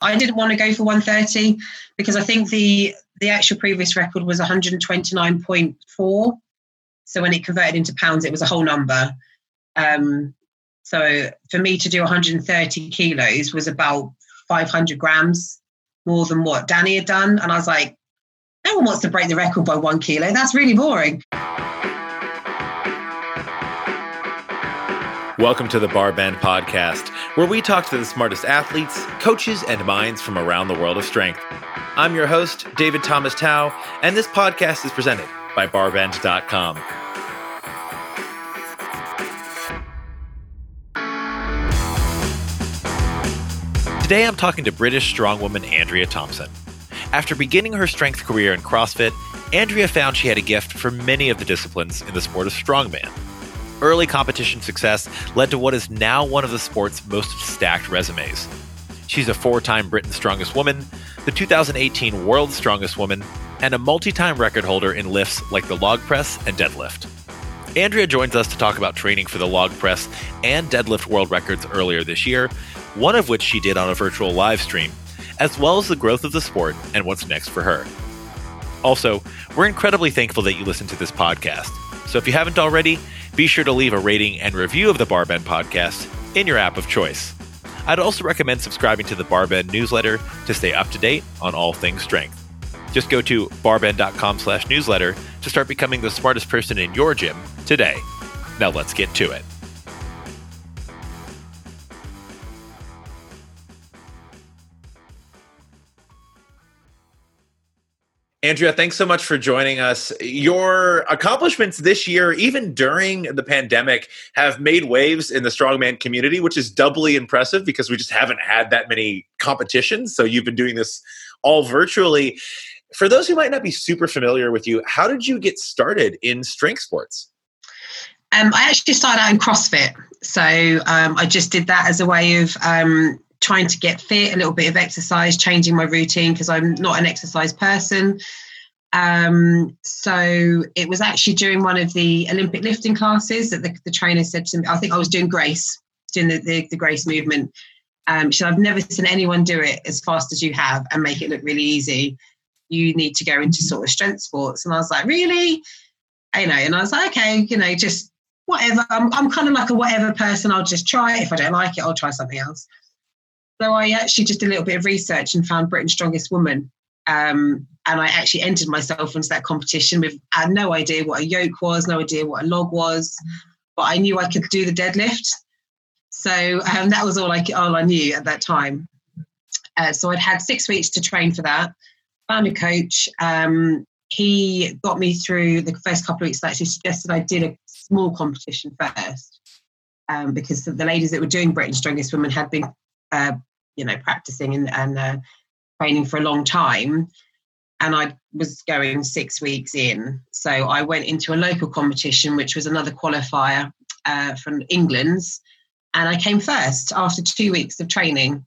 I didn't want to go for 130 because I think the the actual previous record was 129.4. So when it converted into pounds, it was a whole number. Um, so for me to do 130 kilos was about 500 grams more than what Danny had done. And I was like, no one wants to break the record by one kilo. That's really boring. Welcome to the Barbend Podcast, where we talk to the smartest athletes, coaches, and minds from around the world of strength. I'm your host, David Thomas Tao, and this podcast is presented by barbend.com. Today I'm talking to British strongwoman Andrea Thompson. After beginning her strength career in CrossFit, Andrea found she had a gift for many of the disciplines in the sport of strongman early competition success led to what is now one of the sport's most stacked resumes. She's a four time Britain's Strongest Woman, the 2018 World's Strongest Woman, and a multi time record holder in lifts like the log press and deadlift. Andrea joins us to talk about training for the log press and deadlift world records earlier this year, one of which she did on a virtual live stream, as well as the growth of the sport and what's next for her. Also, we're incredibly thankful that you listen to this podcast. So if you haven't already, be sure to leave a rating and review of the Barbend podcast in your app of choice. I'd also recommend subscribing to the Barbend newsletter to stay up to date on all things strength. Just go to barbend.com slash newsletter to start becoming the smartest person in your gym today. Now let's get to it. Andrea, thanks so much for joining us. Your accomplishments this year, even during the pandemic, have made waves in the strongman community, which is doubly impressive because we just haven't had that many competitions. So you've been doing this all virtually. For those who might not be super familiar with you, how did you get started in strength sports? Um, I actually started out in CrossFit. So um, I just did that as a way of um, trying to get fit, a little bit of exercise, changing my routine because I'm not an exercise person. Um, so it was actually during one of the Olympic lifting classes that the, the trainer said to me, I think I was doing Grace, doing the, the, the Grace movement. Um, she said, I've never seen anyone do it as fast as you have and make it look really easy. You need to go into sort of strength sports. And I was like, really? You know, and I was like, okay, you know, just whatever. I'm, I'm kind of like a whatever person. I'll just try it. If I don't like it, I'll try something else. So I actually just did a little bit of research and found Britain's Strongest Woman. Um, and I actually entered myself into that competition with I had no idea what a yoke was, no idea what a log was, but I knew I could do the deadlift. So um, that was all I all I knew at that time. Uh, so I'd had six weeks to train for that. Found a coach. Um, he got me through the first couple of weeks. Actually, suggested I did a small competition first um, because the ladies that were doing Britain's Strongest Women had been uh, you know practicing and, and uh, training for a long time and I was going six weeks in. So I went into a local competition, which was another qualifier uh, from England's, and I came first after two weeks of training.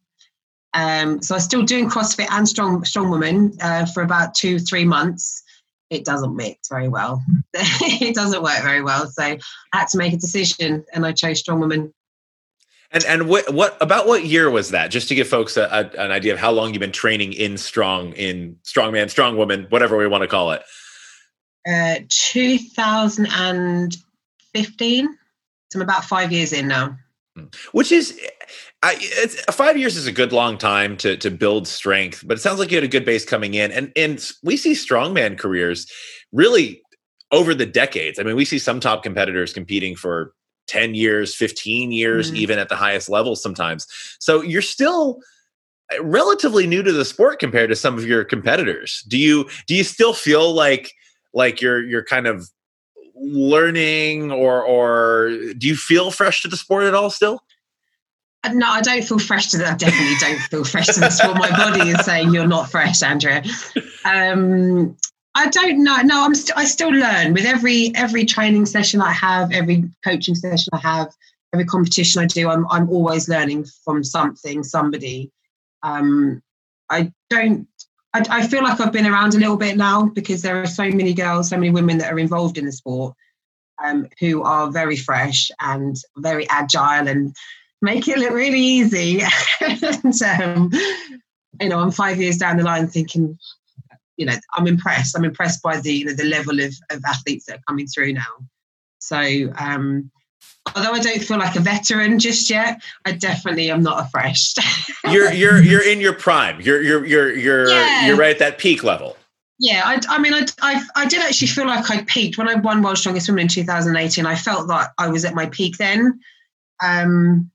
Um, so I was still doing CrossFit and Strong Strong Woman uh, for about two three months. It doesn't mix very well. it doesn't work very well. So I had to make a decision, and I chose Strong Woman and and what what about what year was that? Just to give folks a, a, an idea of how long you've been training in strong in strongman, strong woman, whatever we want to call it. Uh, 2015. So I'm about five years in now. Hmm. Which is, I, it's, five years is a good long time to to build strength. But it sounds like you had a good base coming in, and and we see strongman careers really over the decades. I mean, we see some top competitors competing for 10 years, 15 years, mm-hmm. even at the highest level sometimes. So you're still uh, relatively new to the sport compared to some of your competitors. Do you do you still feel like like you're you're kind of learning or or do you feel fresh to the sport at all still? Uh, no, I don't feel fresh to that. I definitely don't feel fresh to the sport. My body is saying you're not fresh, Andrea. Um, I don't know. No, I'm st- I still learn with every every training session I have, every coaching session I have, every competition I do. I'm I'm always learning from something, somebody. Um, I don't. I, I feel like I've been around a little bit now because there are so many girls, so many women that are involved in the sport, um, who are very fresh and very agile and make it look really easy. and, um, you know, I'm five years down the line thinking, you know, I'm impressed. I'm impressed by the you know, the level of, of athletes that are coming through now. So um, although I don't feel like a veteran just yet, I definitely am not a fresh. you're you're you're in your prime. You're you're you're you're yeah. you're right at that peak level. Yeah, I, I mean, I, I, I did actually feel like I peaked when I won World's Strongest Woman in 2018. I felt that I was at my peak then. Um,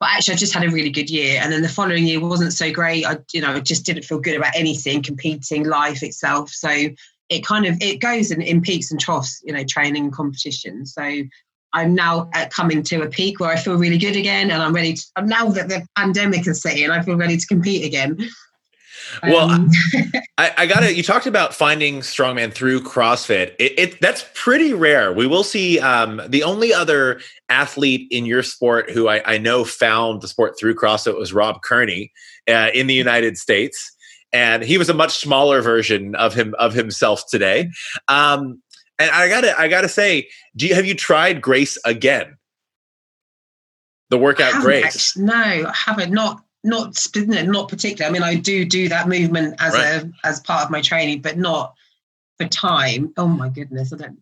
but actually, I just had a really good year, and then the following year wasn't so great. I, you know, I just didn't feel good about anything, competing, life itself. So it kind of it goes in, in peaks and troughs, you know, training and competition. So I'm now coming to a peak where I feel really good again, and I'm ready. To, now that the pandemic is setting, I feel ready to compete again. Well, um, I, I got it. You talked about finding strongman through CrossFit. It, it, that's pretty rare. We will see um, the only other athlete in your sport who I, I, know found the sport through CrossFit was Rob Kearney uh, in the United States, and he was a much smaller version of him of himself today. Um, and I gotta I gotta say, do you have you tried Grace again? The workout Grace? Actually, no, I haven't. Not not not particularly. I mean, I do do that movement as right. a as part of my training, but not for time. Oh my goodness, I don't.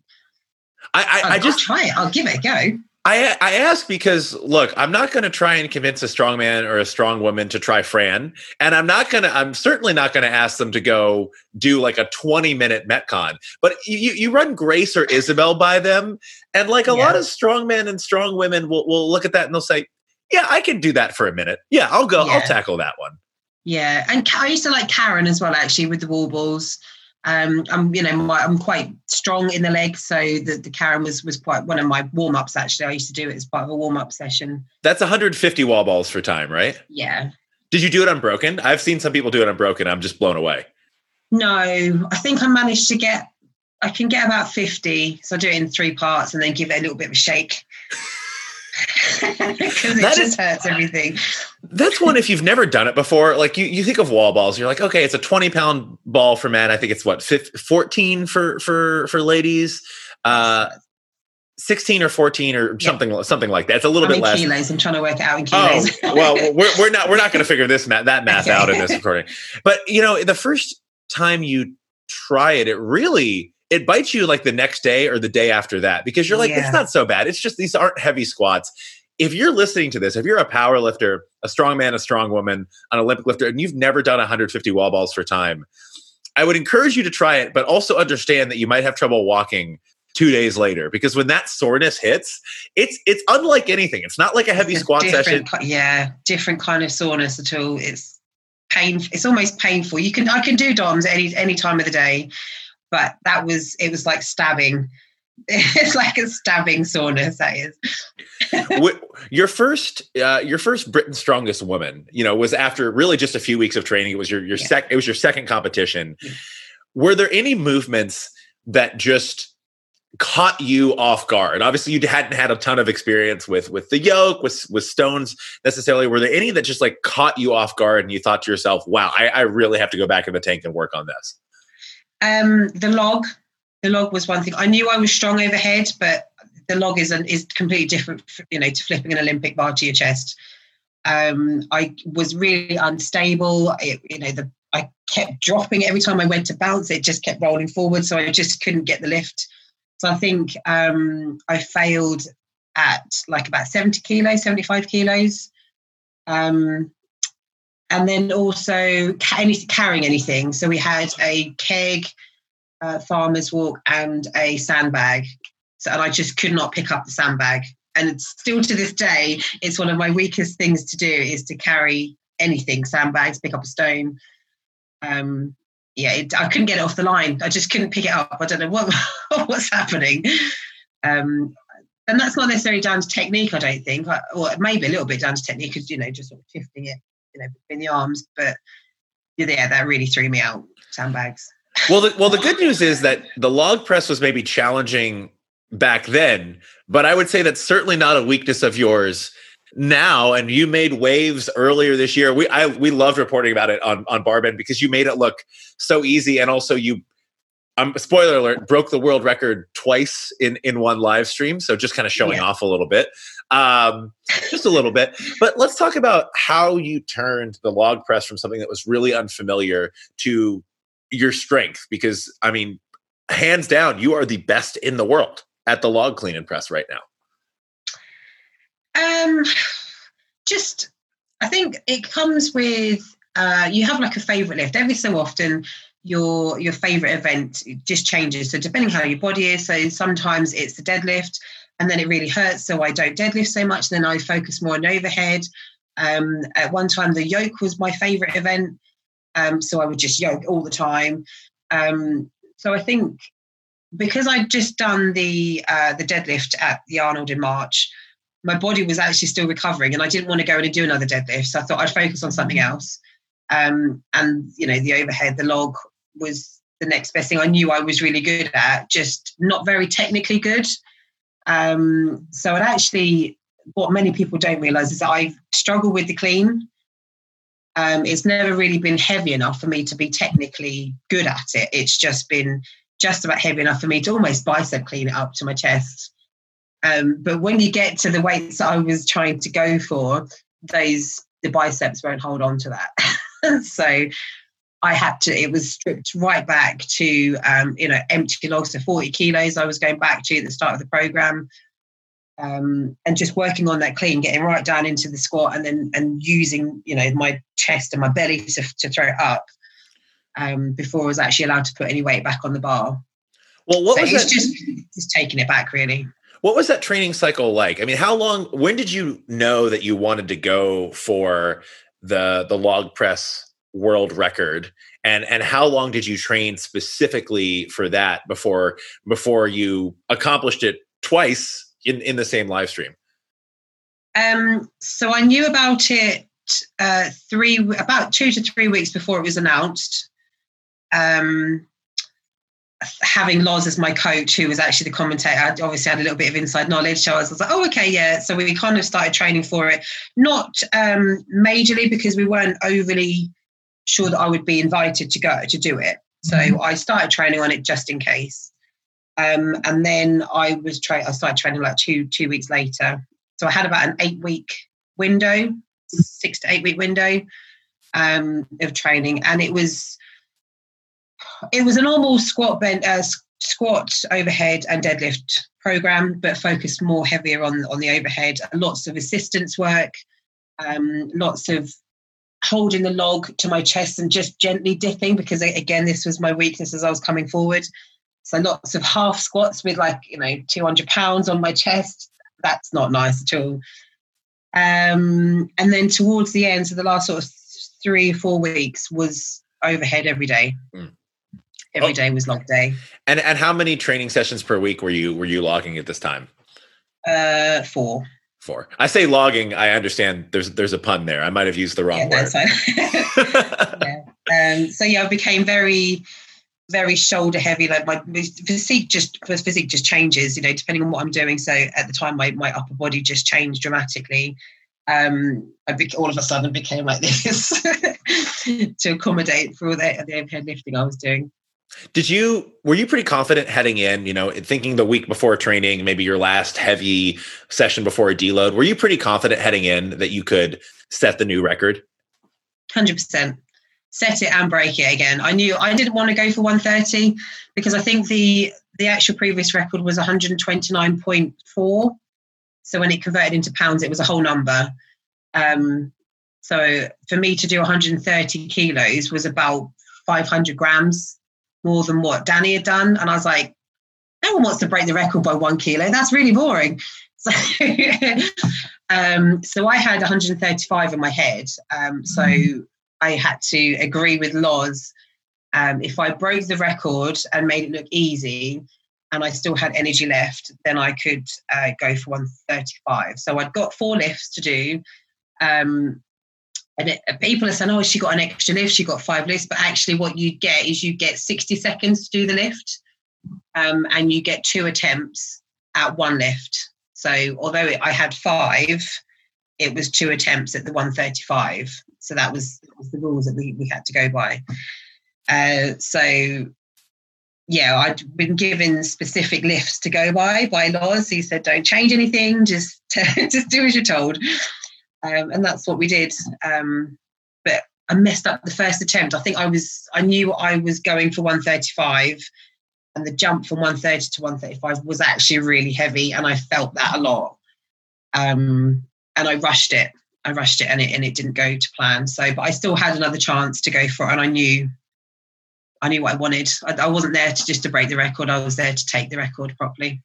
I I, I just try it. I'll give it a go. I, I ask because look, I'm not going to try and convince a strong man or a strong woman to try Fran, and I'm not going to. I'm certainly not going to ask them to go do like a 20 minute metcon. But you you run Grace or Isabel by them, and like a yeah. lot of strong men and strong women will will look at that and they'll say, "Yeah, I can do that for a minute. Yeah, I'll go. Yeah. I'll tackle that one." Yeah, and I used to like Karen as well, actually, with the wall balls. Um, I'm, you know, my, I'm quite strong in the legs, so the, the Karen was was quite one of my warm ups. Actually, I used to do it as part of a warm up session. That's 150 wall balls for time, right? Yeah. Did you do it unbroken? I've seen some people do it unbroken. I'm just blown away. No, I think I managed to get. I can get about 50, so I do it in three parts and then give it a little bit of a shake. Because it that just is, hurts everything. That's one if you've never done it before. Like you, you think of wall balls, you're like, okay, it's a 20 pound ball for men. I think it's what 15, 14 for for for ladies. Uh, 16 or 14 or something yeah. something like that. It's a little bit less. Kilos. I'm trying to work it out in kilos. Oh, well, we're, we're not we're not going to figure this math, that math okay. out in this recording. But you know, the first time you try it, it really it bites you like the next day or the day after that because you're like, yeah. it's not so bad. It's just these aren't heavy squats. If you're listening to this, if you're a power lifter, a strong man, a strong woman, an Olympic lifter, and you've never done 150 wall balls for time, I would encourage you to try it, but also understand that you might have trouble walking two days later because when that soreness hits, it's it's unlike anything. It's not like a heavy a squat session. Yeah, different kind of soreness at all. It's painful. It's almost painful. You can I can do DOMs any any time of the day but that was it was like stabbing. It's like a stabbing soreness that is. Your first uh, your first britain's strongest woman you know was after really just a few weeks of training. It was your your yeah. sec it was your second competition. Yeah. were there any movements that just caught you off guard? Obviously you hadn't had a ton of experience with with the yoke with with stones necessarily. Were there any that just like caught you off guard and you thought to yourself wow i, I really have to go back in the tank and work on this um, the log, the log was one thing. I knew I was strong overhead, but the log is an, is completely different, you know, to flipping an Olympic bar to your chest. Um, I was really unstable. It, you know, the I kept dropping every time I went to bounce. It just kept rolling forward, so I just couldn't get the lift. So I think um, I failed at like about 70 kilos, 75 kilos. Um, and then also any carrying anything. So we had a keg, uh, farmer's walk, and a sandbag. So, and I just could not pick up the sandbag. And still to this day, it's one of my weakest things to do is to carry anything, sandbags, pick up a stone. Um, yeah, it, I couldn't get it off the line. I just couldn't pick it up. I don't know what what's happening. Um, and that's not necessarily down to technique, I don't think, or maybe a little bit down to technique, because you know, just sort of shifting it you know between the arms. But yeah, that really threw me out. Sandbags. Well, the, well, the good news is that the log press was maybe challenging back then, but I would say that's certainly not a weakness of yours now. And you made waves earlier this year. We I we loved reporting about it on on Barbend because you made it look so easy, and also you um, spoiler alert, broke the world record twice in in one live stream. So just kind of showing yeah. off a little bit, um, just a little bit. But let's talk about how you turned the log press from something that was really unfamiliar to your strength. Because I mean, hands down, you are the best in the world at the log clean and press right now. Um, just I think it comes with uh, you have like a favorite lift every so often your your favorite event just changes. So depending how your body is, so sometimes it's the deadlift, and then it really hurts, so I don't deadlift so much. Then I focus more on overhead. Um, at one time, the yoke was my favorite event, um, so I would just yoke all the time. Um, so I think because I'd just done the uh, the deadlift at the Arnold in March, my body was actually still recovering, and I didn't want to go in and do another deadlift. So I thought I'd focus on something else. Um, and you know, the overhead, the log was the next best thing I knew I was really good at, just not very technically good. Um, so it actually, what many people don't realize is that I struggle with the clean. Um, it's never really been heavy enough for me to be technically good at it. It's just been just about heavy enough for me to almost bicep clean it up to my chest. Um, but when you get to the weights I was trying to go for, those the biceps won't hold on to that. so I had to, it was stripped right back to, um, you know, empty logs to 40 kilos I was going back to at the start of the program. Um, and just working on that clean, getting right down into the squat and then, and using, you know, my chest and my belly to, to throw it up um, before I was actually allowed to put any weight back on the bar. Well, what so was that? just, just taking it back really. What was that training cycle like? I mean, how long, when did you know that you wanted to go for the, the log press world record and and how long did you train specifically for that before before you accomplished it twice in in the same live stream um so i knew about it uh three about two to three weeks before it was announced um having Loz as my coach, who was actually the commentator, I obviously had a little bit of inside knowledge. So I was like, oh, okay, yeah. So we kind of started training for it, not um, majorly because we weren't overly sure that I would be invited to go to do it. So mm-hmm. I started training on it just in case. Um, and then I was tra- I started training like two two weeks later. So I had about an eight week window, six to eight week window um, of training, and it was it was a normal squat bent uh, squat overhead and deadlift program, but focused more heavier on on the overhead. Lots of assistance work, um, lots of holding the log to my chest and just gently dipping because again this was my weakness as i was coming forward. So lots of half squats with like you know 200 pounds on my chest. That's not nice at all. Um, and then towards the end so the last sort of three four weeks was overhead every day. Mm. Every oh. day was log day. And and how many training sessions per week were you were you logging at this time? Uh four for. I say logging. I understand. There's there's a pun there. I might have used the wrong yeah, word. yeah. Um, so yeah, I became very very shoulder heavy. Like my physique just physique just changes. You know, depending on what I'm doing. So at the time, my my upper body just changed dramatically. Um, I be, all of a sudden became like this to accommodate for all the, the overhead lifting I was doing. Did you were you pretty confident heading in, you know, thinking the week before training, maybe your last heavy session before a deload, were you pretty confident heading in that you could set the new record? 100%. Set it and break it again. I knew I didn't want to go for 130 because I think the the actual previous record was 129.4. So when it converted into pounds, it was a whole number. Um, so for me to do 130 kilos was about 500 grams more than what Danny had done. And I was like, no one wants to break the record by one kilo. That's really boring. So, um, so I had 135 in my head. Um, so mm. I had to agree with Loz. Um, if I broke the record and made it look easy, and I still had energy left, then I could uh, go for 135. So I'd got four lifts to do. Um, and it, people are saying, oh, she got an extra lift, she got five lifts. But actually, what you get is you get 60 seconds to do the lift um, and you get two attempts at one lift. So, although it, I had five, it was two attempts at the 135. So, that was, that was the rules that we, we had to go by. Uh, so, yeah, I'd been given specific lifts to go by by Loz. He said, "Don't change anything. Just just do as you're told," um, and that's what we did. Um, but I messed up the first attempt. I think I was I knew I was going for 135, and the jump from 130 to 135 was actually really heavy, and I felt that a lot. Um, and I rushed it. I rushed it, and it and it didn't go to plan. So, but I still had another chance to go for it, and I knew I knew what I wanted. I, I, wasn't there to just to break the record. I was there to take the record properly.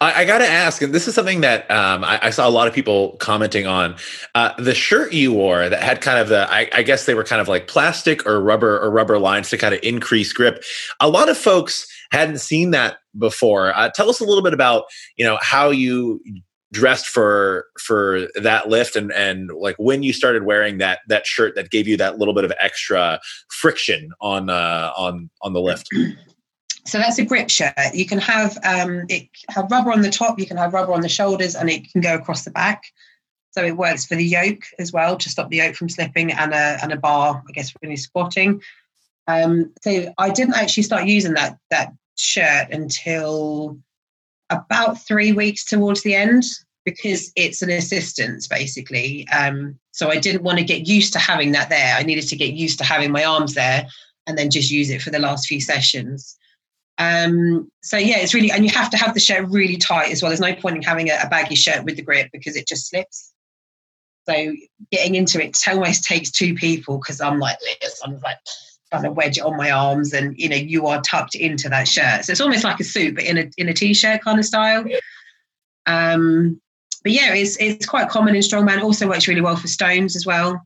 I, I got to ask, and this is something that um, I, I, saw a lot of people commenting on. Uh, the shirt you wore that had kind of the, I, I, guess they were kind of like plastic or rubber or rubber lines to kind of increase grip. A lot of folks hadn't seen that before. Uh, tell us a little bit about, you know, how you dressed for for that lift and and like when you started wearing that that shirt that gave you that little bit of extra friction on uh on on the lift so that's a grip shirt you can have um it have rubber on the top you can have rubber on the shoulders and it can go across the back so it works for the yoke as well to stop the yoke from slipping and a and a bar i guess when you're squatting um so i didn't actually start using that that shirt until about three weeks towards the end because it's an assistance basically. Um, so I didn't want to get used to having that there. I needed to get used to having my arms there and then just use it for the last few sessions. Um, so yeah, it's really, and you have to have the shirt really tight as well. There's no point in having a, a baggy shirt with the grip because it just slips. So getting into it almost takes two people because I'm like this. I'm like trying to wedge it on my arms, and you know you are tucked into that shirt. So it's almost like a suit, but in a in a t-shirt kind of style. Um, but yeah, it's it's quite common in strongman. Also works really well for stones as well,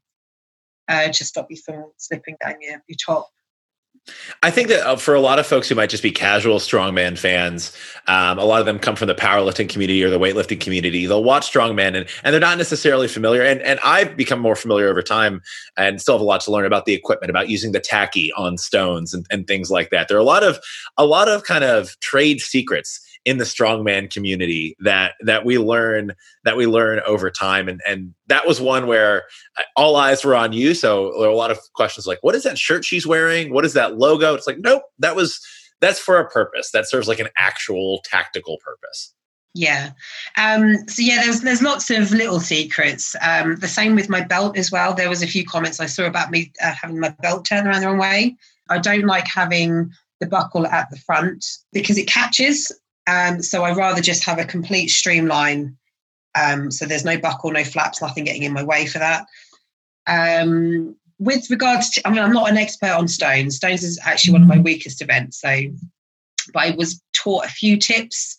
uh, to stop you from slipping down your, your top. I think that uh, for a lot of folks who might just be casual strongman fans, um, a lot of them come from the powerlifting community or the weightlifting community. They'll watch strongman and, and they're not necessarily familiar. And, and I've become more familiar over time and still have a lot to learn about the equipment, about using the tacky on stones and, and things like that. There are a lot of a lot of kind of trade secrets in the strongman community that that we learn that we learn over time and and that was one where uh, all eyes were on you so there were a lot of questions like what is that shirt she's wearing what is that logo it's like nope that was that's for a purpose that serves like an actual tactical purpose yeah. Um, so yeah, there's there's lots of little secrets. Um, the same with my belt as well. There was a few comments I saw about me uh, having my belt turned around the wrong way. I don't like having the buckle at the front because it catches um, so I rather just have a complete streamline. Um, so there's no buckle, no flaps, nothing getting in my way for that. Um, with regards to, I mean, I'm not an expert on stones. Stones is actually one of my weakest events. So, but I was taught a few tips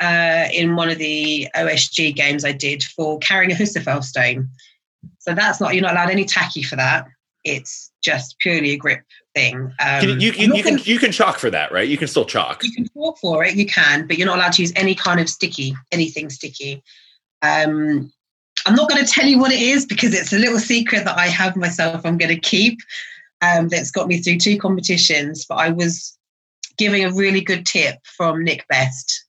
uh, in one of the OSG games I did for carrying a Husafell stone. So that's not you're not allowed any tacky for that. It's just purely a grip thing. Um, you, you, you, you can you can chalk for that, right? You can still chalk. You can chalk for it. You can, but you're not allowed to use any kind of sticky, anything sticky. Um, I'm not going to tell you what it is because it's a little secret that I have myself. I'm going to keep. Um, that's got me through two competitions. But I was giving a really good tip from Nick Best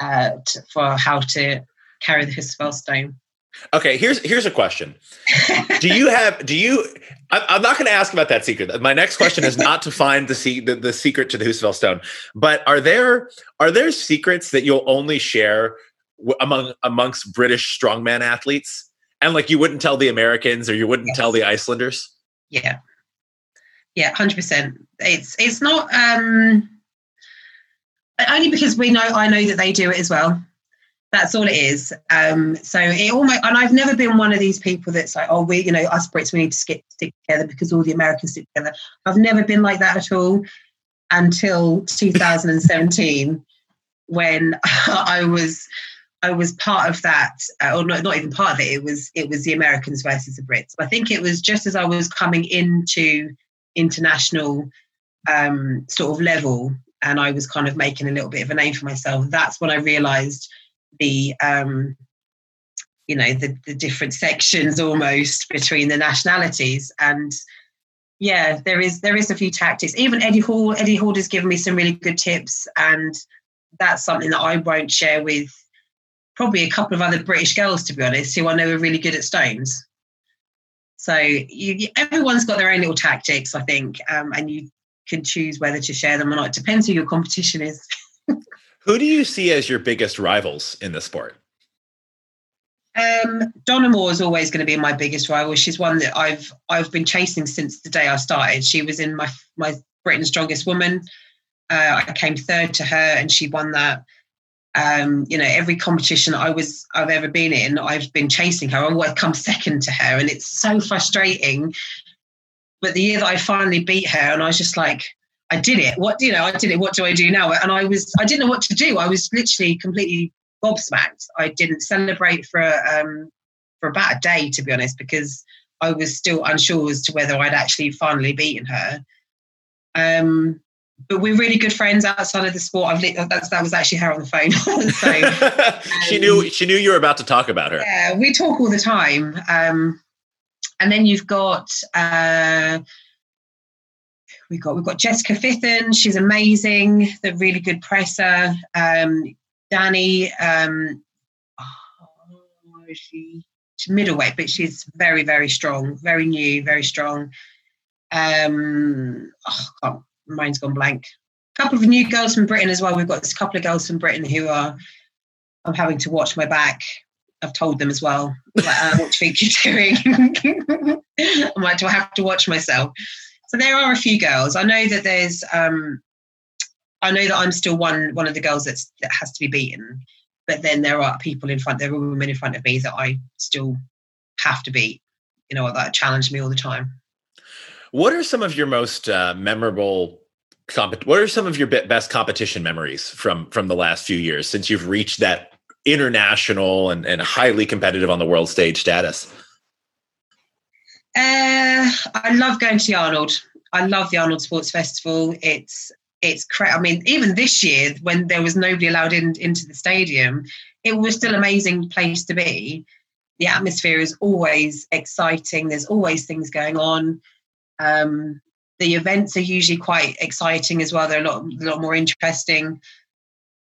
uh, to, for how to carry the Husafell stone. Okay, here's here's a question. do you have do you I'm not going to ask about that secret. My next question is not to find the, the, the secret to the Husafell stone, but are there are there secrets that you'll only share among amongst British strongman athletes, and like you wouldn't tell the Americans or you wouldn't yes. tell the Icelanders? Yeah, yeah, hundred percent. It's it's not um only because we know I know that they do it as well. That's all it is. Um, so it almost, and I've never been one of these people that's like, oh, we, you know, us Brits, we need to stick, stick together because all the Americans stick together. I've never been like that at all until 2017 when I was I was part of that, uh, or not, not even part of it. It was it was the Americans versus the Brits. I think it was just as I was coming into international um, sort of level, and I was kind of making a little bit of a name for myself. That's when I realised the um, you know the, the different sections almost between the nationalities and yeah there is there is a few tactics even eddie hall eddie hall has given me some really good tips and that's something that i won't share with probably a couple of other british girls to be honest who i know are really good at stones so you, everyone's got their own little tactics i think um, and you can choose whether to share them or not. It depends who your competition is. who do you see as your biggest rivals in the sport? Um, Donna Moore is always going to be my biggest rival. She's one that I've I've been chasing since the day I started. She was in my my Britain's Strongest Woman. Uh, I came third to her, and she won that. Um, you know, every competition I was I've ever been in, I've been chasing her. I always come second to her, and it's so frustrating. But the year that I finally beat her, and I was just like, I did it. What you know, I did it. What do I do now? And I was I didn't know what to do. I was literally completely gobsmacked. I didn't celebrate for um, for about a day, to be honest, because I was still unsure as to whether I'd actually finally beaten her. Um, but we're really good friends outside of the sport. I've that's, that was actually her on the phone. so um, she knew she knew you were about to talk about her. Yeah, we talk all the time. Um, and then you've got uh, we've got we've got Jessica Fithen. She's amazing. The really good presser. Um, Danny, um, oh, she, she's middleweight, but she's very, very strong, very new, very strong. Um, oh, God, mine's gone blank. A couple of new girls from Britain as well. We've got a couple of girls from Britain who are. I'm having to watch my back. I've told them as well. Uh, what do you think you're doing? I'm like, do I have to watch myself? So there are a few girls. I know that there's um, I know that I'm still one one of the girls that's that has to be beaten, but then there are people in front, there are women in front of me that I still have to beat. You know, that challenge me all the time. What are some of your most uh, memorable? Comp- what are some of your best competition memories from from the last few years since you've reached that international and, and highly competitive on the world stage status? Uh, I love going to the Arnold. I love the Arnold Sports Festival. It's it's crazy. I mean, even this year when there was nobody allowed in into the stadium, it was still an amazing place to be. The atmosphere is always exciting. There's always things going on. Um, the events are usually quite exciting as well. They're a lot, a lot more interesting.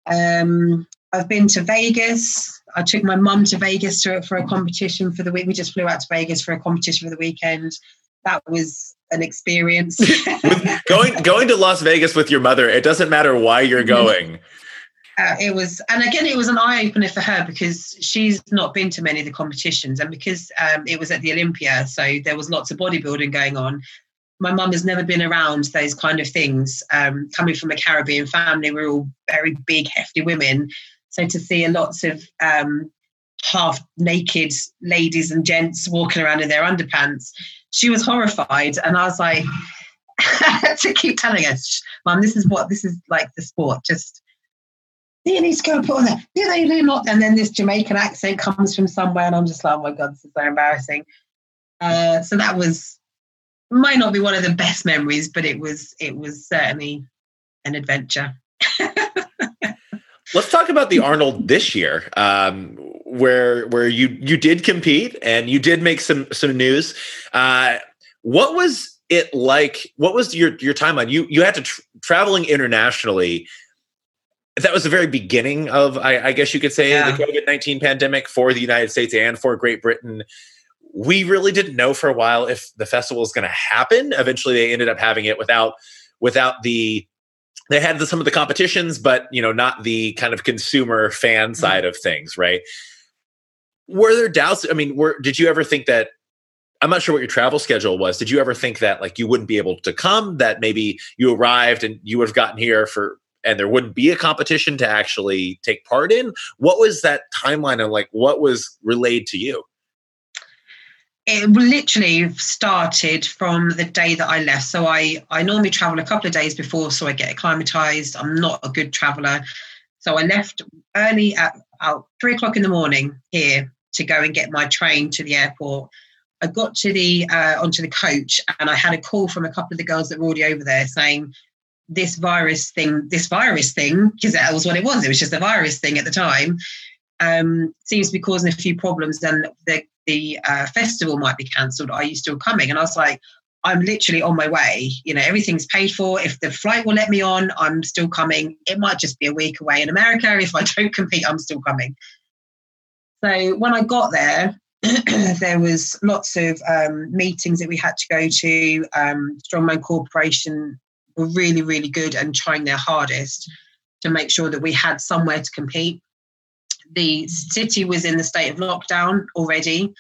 Um, I've been to Vegas. I took my mum to Vegas to, for a competition for the week. We just flew out to Vegas for a competition for the weekend. That was an experience. going going to Las Vegas with your mother, it doesn't matter why you're mm-hmm. going. Uh, it was, and again, it was an eye opener for her because she's not been to many of the competitions, and because um, it was at the Olympia, so there was lots of bodybuilding going on. My mum has never been around those kind of things. Um, coming from a Caribbean family, we're all very big, hefty women, so to see a lots of um, half naked ladies and gents walking around in their underpants she was horrified, and I was like, to keep telling us, Mum, this is what this is like the sport. Just you need to go and put on there. Do they do not? And then this Jamaican accent comes from somewhere, and I'm just like, oh my god, this is so embarrassing. Uh, so that was might not be one of the best memories, but it was it was certainly an adventure. Let's talk about the Arnold this year, um, where where you you did compete and you did make some some news. Uh, what was it like? What was your your timeline? You you had to tra- traveling internationally. That was the very beginning of, I, I guess you could say, yeah. the COVID nineteen pandemic for the United States and for Great Britain. We really didn't know for a while if the festival was going to happen. Eventually, they ended up having it without without the they had the, some of the competitions, but you know, not the kind of consumer fan mm-hmm. side of things, right? Were there doubts? I mean, were did you ever think that? I'm not sure what your travel schedule was. Did you ever think that like you wouldn't be able to come? That maybe you arrived and you would have gotten here for and there wouldn't be a competition to actually take part in? What was that timeline and like what was relayed to you? It literally started from the day that I left. So I, I normally travel a couple of days before so I get acclimatized. I'm not a good traveler. So I left early at about three o'clock in the morning here to go and get my train to the airport. I got to the uh, onto the coach and I had a call from a couple of the girls that were already over there saying this virus thing, this virus thing, because that was what it was. It was just a virus thing at the time. Um, seems to be causing a few problems. And the the uh, festival might be cancelled. Are you still coming? And I was like, I'm literally on my way. You know, everything's paid for. If the flight will let me on, I'm still coming. It might just be a week away in America. If I don't compete, I'm still coming. So when I got there, there was lots of um, meetings that we had to go to. Um, Strongman Corporation were really, really good and trying their hardest to make sure that we had somewhere to compete. The city was in the state of lockdown already.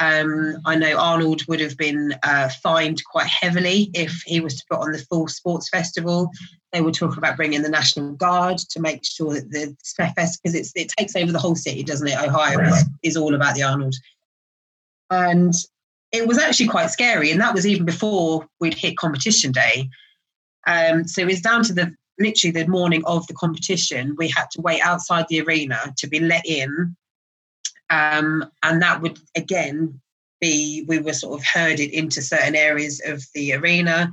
Um, I know Arnold would have been uh, fined quite heavily if he was to put on the full sports festival. They were talking about bringing the National Guard to make sure that the fest, because it takes over the whole city, doesn't it? Ohio is, is all about the Arnold. And it was actually quite scary. And that was even before we'd hit competition day. Um, so it was down to the literally the morning of the competition. We had to wait outside the arena to be let in um, and that would again be, we were sort of herded into certain areas of the arena.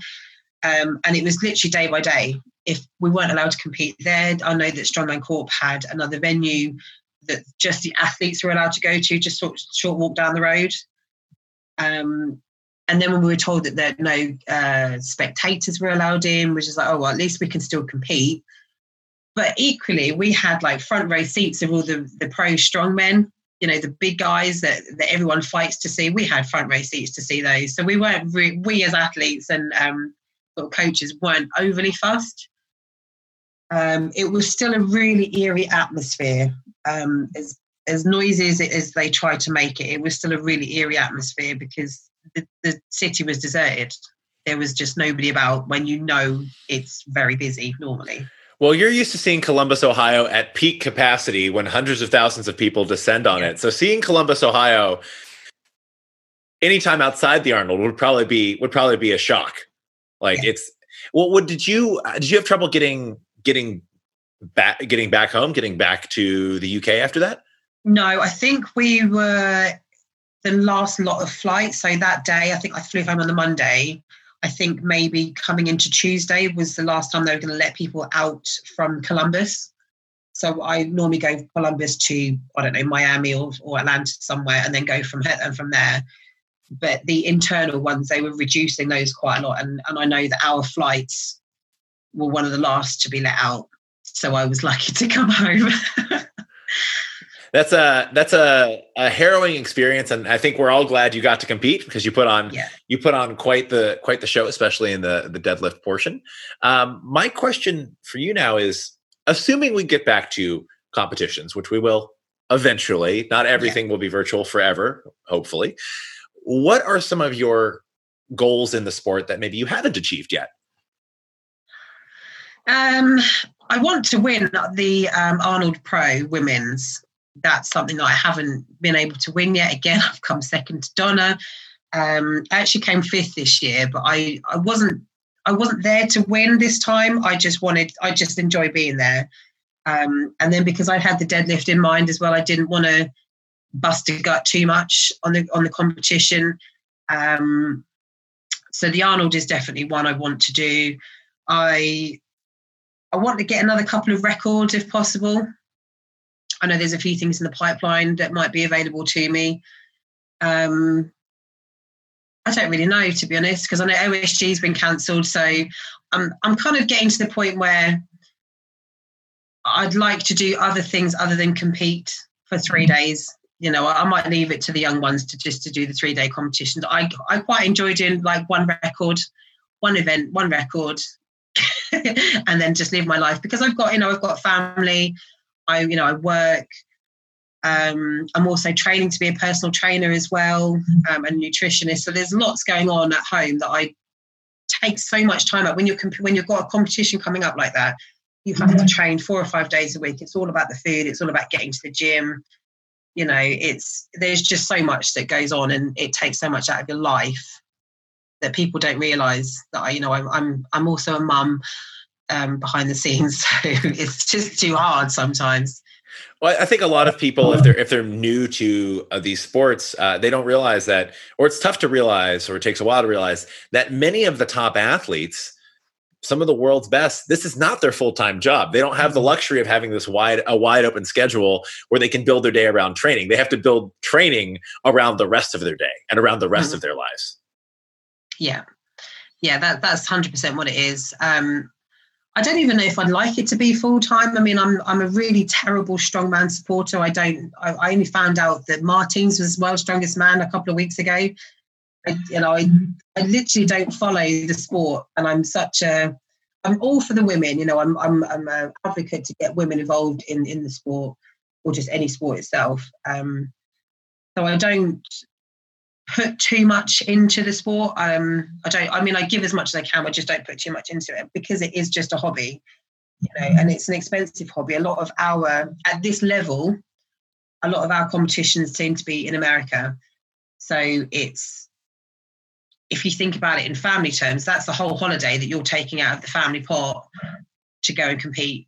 Um, and it was literally day by day. If we weren't allowed to compete there, I know that Strongman Corp had another venue that just the athletes were allowed to go to, just sort short walk down the road. Um, and then when we were told that there no uh, spectators were allowed in, which is like, oh well, at least we can still compete. But equally, we had like front row seats of all the the pro strongmen you know the big guys that, that everyone fights to see. We had front row seats to see those. So we weren't re- we as athletes and um, sort of coaches weren't overly fussed. Um, it was still a really eerie atmosphere. Um, as as noisy as, as they tried to make it it was still a really eerie atmosphere because the, the city was deserted there was just nobody about when you know it's very busy normally well, you're used to seeing Columbus, Ohio at peak capacity when hundreds of thousands of people descend on yeah. it. So seeing Columbus, Ohio anytime outside the Arnold would probably be would probably be a shock. Like yeah. it's well, what did you did you have trouble getting getting back getting back home, getting back to the UK after that? No, I think we were the last lot of flights. So that day, I think I flew home on the Monday. I think maybe coming into Tuesday was the last time they were going to let people out from Columbus. So I normally go Columbus to I don't know Miami or, or Atlanta somewhere, and then go from and from there. But the internal ones they were reducing those quite a lot, and and I know that our flights were one of the last to be let out. So I was lucky to come home. That's a that's a, a harrowing experience and i think we're all glad you got to compete because you put on yeah. you put on quite the quite the show especially in the the deadlift portion um, my question for you now is assuming we get back to competitions which we will eventually not everything yeah. will be virtual forever hopefully what are some of your goals in the sport that maybe you haven't achieved yet um, I want to win the um, Arnold Pro Women's that's something that I haven't been able to win yet. Again, I've come second to Donna. Um, I actually came fifth this year, but I, I wasn't I wasn't there to win this time. I just wanted I just enjoy being there. Um, and then because I had the deadlift in mind as well, I didn't want to bust a gut too much on the on the competition. Um, so the Arnold is definitely one I want to do. I I want to get another couple of records if possible. I know there's a few things in the pipeline that might be available to me. Um, I don't really know, to be honest, because I know OSG's been cancelled. So I'm, I'm kind of getting to the point where I'd like to do other things other than compete for three days. You know, I, I might leave it to the young ones to just to do the three day competitions. I, I quite enjoy doing like one record, one event, one record, and then just live my life because I've got, you know, I've got family, I, you know, I work. Um, I'm also training to be a personal trainer as well, um, and nutritionist. So there's lots going on at home that I take so much time up. When you're comp- when you've got a competition coming up like that, you have to train four or five days a week. It's all about the food. It's all about getting to the gym. You know, it's there's just so much that goes on, and it takes so much out of your life that people don't realise that I, you know, I'm I'm, I'm also a mum um, behind the scenes. So it's just too hard sometimes. Well, I think a lot of people, if they're if they're new to uh, these sports, uh, they don't realize that, or it's tough to realize, or it takes a while to realize that many of the top athletes, some of the world's best, this is not their full time job. They don't have the mm-hmm. luxury of having this wide a wide open schedule where they can build their day around training. They have to build training around the rest of their day and around the rest mm-hmm. of their lives. Yeah, yeah, that that's hundred percent what it is. Um, I don't even know if I'd like it to be full time. I mean, I'm I'm a really terrible strongman supporter. I don't. I, I, only found out that Martins was the world's strongest man a couple of weeks ago. I, you know, I I literally don't follow the sport, and I'm such a I'm all for the women. You know, I'm I'm I'm an advocate to get women involved in in the sport or just any sport itself. Um, so I don't put too much into the sport. Um, I don't. I mean, I give as much as I can. I just don't put too much into it because it is just a hobby, you know, and it's an expensive hobby. A lot of our at this level, a lot of our competitions seem to be in America, so it's if you think about it in family terms, that's the whole holiday that you're taking out of the family pot to go and compete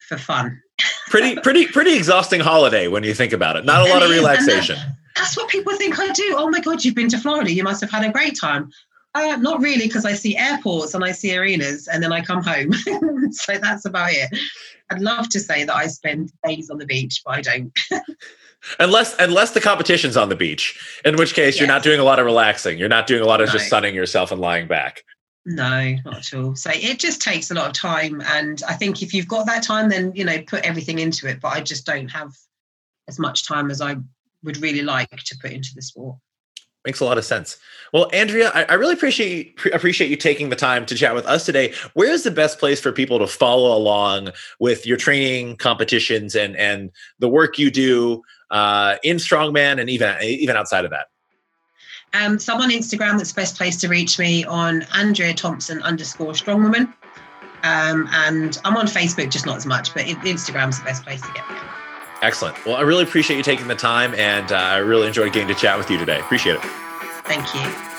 for fun. pretty, pretty, pretty exhausting holiday when you think about it. Not a lot of relaxation. That, that's what people think I do. Oh my God, you've been to Florida. You must have had a great time. Uh, not really, because I see airports and I see arenas and then I come home. so that's about it. I'd love to say that I spend days on the beach, but I don't. unless unless the competition's on the beach, in which case yes. you're not doing a lot of relaxing. You're not doing a lot of no. just sunning yourself and lying back. No, not at all. So it just takes a lot of time, and I think if you've got that time, then you know put everything into it. But I just don't have as much time as I would really like to put into the sport. Makes a lot of sense. Well, Andrea, I, I really appreciate appreciate you taking the time to chat with us today. Where is the best place for people to follow along with your training, competitions, and and the work you do uh, in strongman and even even outside of that? Um, so I'm on Instagram. That's the best place to reach me on Andrea Thompson underscore strongwoman. Um, and I'm on Facebook, just not as much, but Instagram's the best place to get me. Excellent. Well, I really appreciate you taking the time, and uh, I really enjoyed getting to chat with you today. Appreciate it. Thank you.